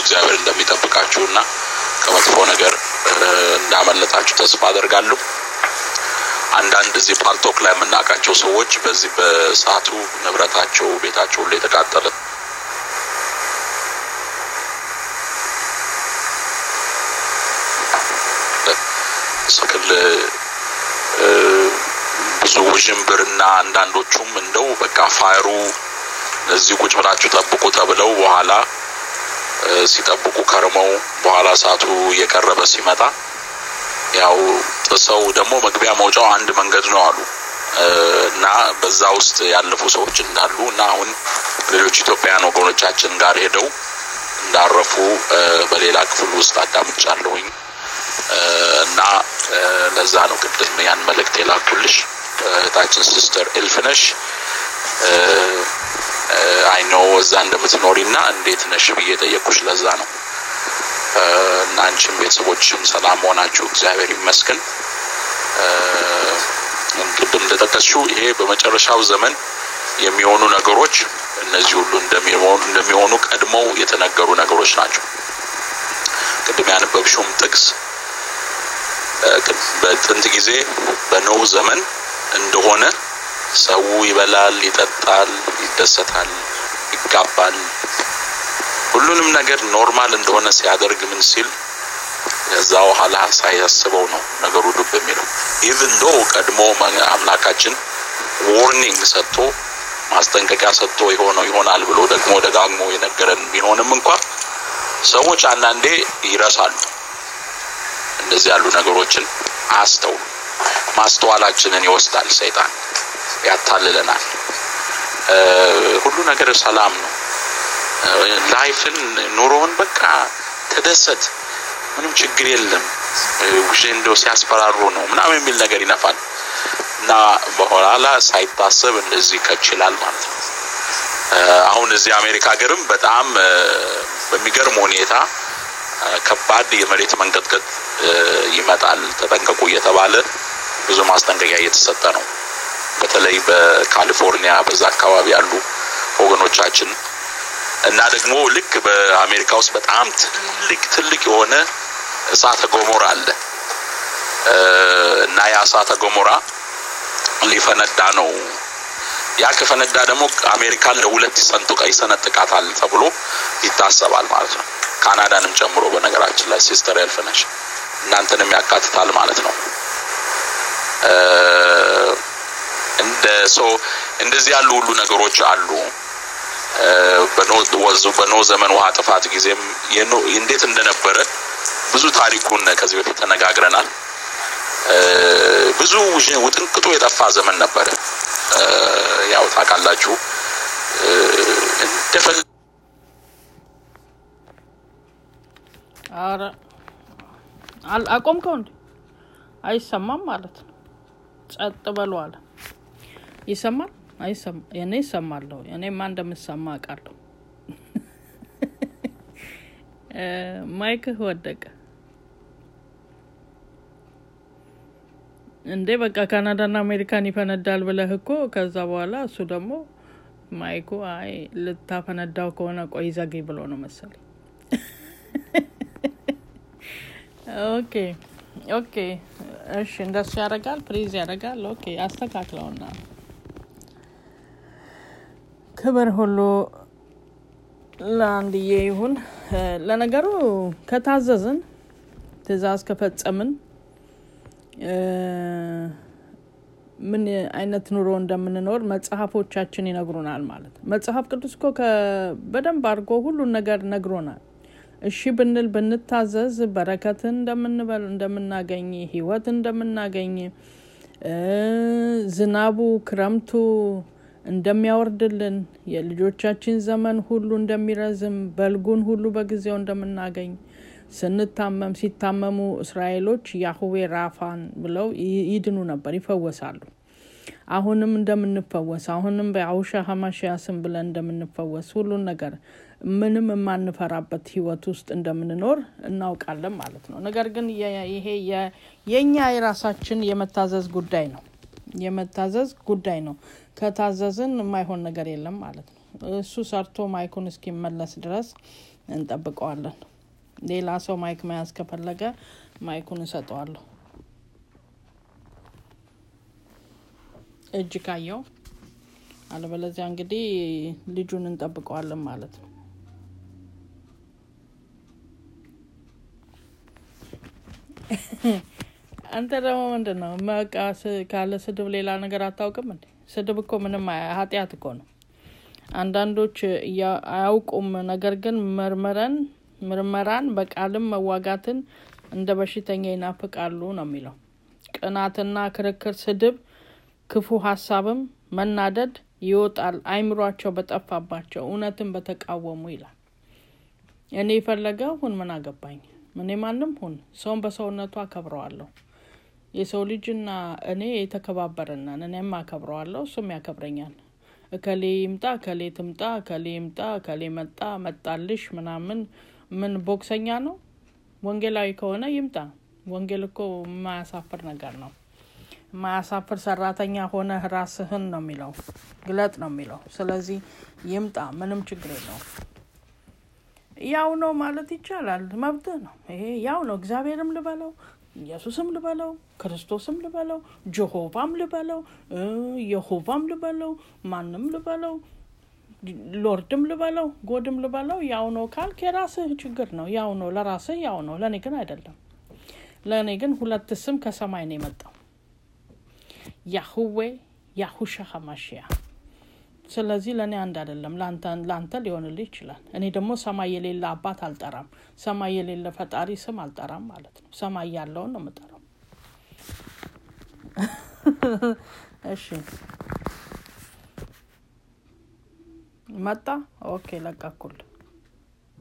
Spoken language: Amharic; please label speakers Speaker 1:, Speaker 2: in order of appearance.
Speaker 1: እግዚአብሔር እንደሚጠብቃችሁ እና ከመጥፎ ነገር እንዳመለጣችሁ ተስፋ አደርጋለሁ። አንዳንድ እዚህ ፓልቶክ ላይ የምናውቃቸው ሰዎች በዚህ በእሳቱ ንብረታቸው ቤታቸው ሁሉ የተቃጠለ ስክል ብዙ ውዥንብርና አንዳንዶቹም እንደው በቃ fire ኡ እዚህ ቁጭ ብላችሁ ጠብቁ ተብለው በኋላ ሲጠብቁ ከርመው በኋላ እሳቱ እየቀረበ ሲመጣ ያው ጥሰው ደግሞ መግቢያ መውጫው አንድ መንገድ ነው አሉ። እና በዛ ውስጥ ያለፉ ሰዎች እንዳሉ እና አሁን ሌሎች ኢትዮጵያውያን ወገኖቻችን ጋር ሄደው እንዳረፉ በሌላ ክፍል ውስጥ አዳምጫለሁኝ። እና ለዛ ነው ቅድም ያን መልእክት የላኩልሽ። እህታችን sister እልፍነሽ አይ እዛ እንደምትኖሪ እና እንዴት ነሽ ብዬ ጠየቅኩሽ። ለዛ ነው እና አንቺም ቤተሰቦችም ሰላም መሆናችሁ እግዚአብሔር ይመስገን። ቅድም እንደጠቀስሽው ይሄ በመጨረሻው ዘመን የሚሆኑ ነገሮች እነዚህ ሁሉ እንደሚሆኑ ቀድመው የተነገሩ ነገሮች ናቸው። ቅድም ያነበብሽውም ጥቅስ በጥንት ጊዜ በኖህ ዘመን እንደሆነ ሰው ይበላል፣ ይጠጣል፣ ይደሰታል፣ ይጋባል፣ ሁሉንም ነገር normal እንደሆነ ሲያደርግ ምን ሲል ከዛ በኋላ ሳያስበው ነው ነገሩ ዱብ የሚለው። even though ቀድሞ አምላካችን warning ሰጥቶ ማስጠንቀቂያ ሰጥቶ የሆነው ይሆናል ብሎ ደግሞ ደጋግሞ የነገረን ቢሆንም እንኳ ሰዎች አንዳንዴ ይረሳሉ። እንደዚህ ያሉ ነገሮችን አያስተውሉ። ማስተዋላችንን ይወስዳል ሰይጣን፣ ያታልለናል። ሁሉ ነገር ሰላም ነው። ላይፍን ኑሮውን በቃ ተደሰት፣ ምንም ችግር የለም፣ ውሽ እንደው ሲያስፈራሩ ነው ምናምን የሚል ነገር ይነፋል እና በኋላ ሳይታሰብ እንደዚህ ከችላል ማለት ነው። አሁን እዚህ አሜሪካ ሀገርም በጣም በሚገርም ሁኔታ ከባድ የመሬት መንቀጥቀጥ ይመጣል ተጠንቀቁ እየተባለ ብዙ ማስጠንቀቂያ እየተሰጠ ነው። በተለይ በካሊፎርኒያ በዛ አካባቢ ያሉ ወገኖቻችን እና ደግሞ ልክ በአሜሪካ ውስጥ በጣም ትልቅ ትልቅ የሆነ እሳተ ገሞራ አለ እና ያ እሳተ ገሞራ ሊፈነዳ ነው። ያ ከፈነዳ ደግሞ አሜሪካን ለሁለት ሰንጥቃ ይሰነጥቃታል ተብሎ ይታሰባል ማለት ነው። ካናዳንም ጨምሮ በነገራችን ላይ sister እልፍነሽ እናንተንም ያካትታል ማለት ነው። እንደ so እንደዚህ ያሉ ሁሉ ነገሮች አሉ። በኖህ ዘመን ውሃ ጥፋት ጊዜም እንዴት እንደነበረ ብዙ ታሪኩን ከዚህ በፊት ተነጋግረናል። ብዙ ውጥንቅጡ የጠፋ ዘመን ነበረ። ያው ታውቃላችሁ እንደፈል
Speaker 2: አረ አቆምከው እንዴ? አይሰማም ማለት ነው። ጸጥ በሉ ይሰማል? እኔ ይሰማለሁ። እኔማ እንደምሰማ አውቃለሁ። ማይክህ ወደቀ እንዴ? በቃ ካናዳና አሜሪካን ይፈነዳል ብለህ እኮ ከዛ በኋላ እሱ ደግሞ mic ኡ አይ ልታፈነዳው ከሆነ ቆይ ዘግይ ብሎ ነው መሰለኝ። okay okay፣ እሺ፣ እንደሱ ያደርጋል፣ freeze ያደርጋል። okay፣ አስተካክለውና ክብር ሁሉ ለአንድዬ ይሁን። ለነገሩ ከታዘዝን ትእዛዝ ከፈጸምን ምን አይነት ኑሮ እንደምንኖር መጽሐፎቻችን ይነግሩናል ማለት ነው። መጽሐፍ ቅዱስ እኮ በደንብ አድርጎ ሁሉን ነገር ነግሮናል። እሺ ብንል ብንታዘዝ በረከትን እንደምንበል እንደምናገኝ፣ ህይወት እንደምናገኝ፣ ዝናቡ ክረምቱ እንደሚያወርድልን፣ የልጆቻችን ዘመን ሁሉ እንደሚረዝም፣ በልጉን ሁሉ በጊዜው እንደምናገኝ ስንታመም ሲታመሙ እስራኤሎች ያህዌ ራፋን ብለው ይድኑ ነበር፣ ይፈወሳሉ። አሁንም እንደምንፈወስ አሁንም በአውሻ ሀማሽያ ስም ብለን እንደምንፈወስ ሁሉን ነገር ምንም የማንፈራበት ህይወት ውስጥ እንደምንኖር እናውቃለን ማለት ነው። ነገር ግን ይሄ የእኛ የራሳችን የመታዘዝ ጉዳይ ነው። የመታዘዝ ጉዳይ ነው። ከታዘዝን የማይሆን ነገር የለም ማለት ነው። እሱ ሰርቶ mic ኡን እስኪመለስ ድረስ እንጠብቀዋለን። ሌላ ሰው mic መያዝ ከፈለገ mic ኡን እሰጠዋለሁ። እጅ ካየው፣ አለበለዚያ እንግዲህ ልጁን እንጠብቀዋለን ማለት ነው። አንተ ደግሞ ምንድን ነው በቃ ካለ ስድብ ሌላ ነገር አታውቅም እንዴ? ስድብ እኮ ምንም ኃጢአት እኮ ነው። አንዳንዶች አያውቁም፣ ነገር ግን መርመረን ምርመራን በቃልም መዋጋትን እንደ በሽተኛ ይናፍቃሉ ነው የሚለው። ቅናትና ክርክር፣ ስድብ፣ ክፉ ሀሳብም መናደድ ይወጣል አይምሯቸው በጠፋባቸው እውነትን በተቃወሙ ይላል። እኔ የፈለገ ሁን ምን አገባኝ? እኔ ማንም ሁን ሰውን በሰውነቱ አከብረዋለሁ። የሰው ልጅና እኔ የተከባበርነን እኔም አከብረዋለሁ፣ እሱም ያከብረኛል። እከሌ ይምጣ፣ እከሌ ትምጣ፣ እከሌ ይምጣ፣ እከሌ መጣ፣ መጣልሽ ምናምን ምን ቦክሰኛ ነው? ወንጌላዊ ከሆነ ይምጣ። ወንጌል እኮ የማያሳፍር ነገር ነው። የማያሳፍር ሰራተኛ ሆነ ራስህን ነው የሚለው ግለጥ ነው የሚለው። ስለዚህ ይምጣ፣ ምንም ችግር የለውም። ያው ነው ማለት ይቻላል፣ መብትህ ነው። ይሄ ያው ነው። እግዚአብሔርም ልበለው ኢየሱስም ልበለው ክርስቶስም ልበለው ጀሆቫም ልበለው የሆቫም ልበለው ማንም ልበለው ሎርድም ልበለው ጎድም ልበለው ያው ነው ካልክ የራስህ ችግር ነው። ያው ነው ለራስህ ያው ነው። ለእኔ ግን አይደለም። ለእኔ ግን ሁለት ስም ከሰማይ ነው የመጣው ያሁዌ ያሁሻ ሀማሽያ። ስለዚህ ለእኔ አንድ አይደለም፣ ለአንተ ሊሆንልህ ይችላል። እኔ ደግሞ ሰማይ የሌለ አባት አልጠራም፣ ሰማይ የሌለ ፈጣሪ ስም አልጠራም ማለት ነው። ሰማይ ያለውን ነው የምጠራው። እሺ መጣ። okay ለቀኩል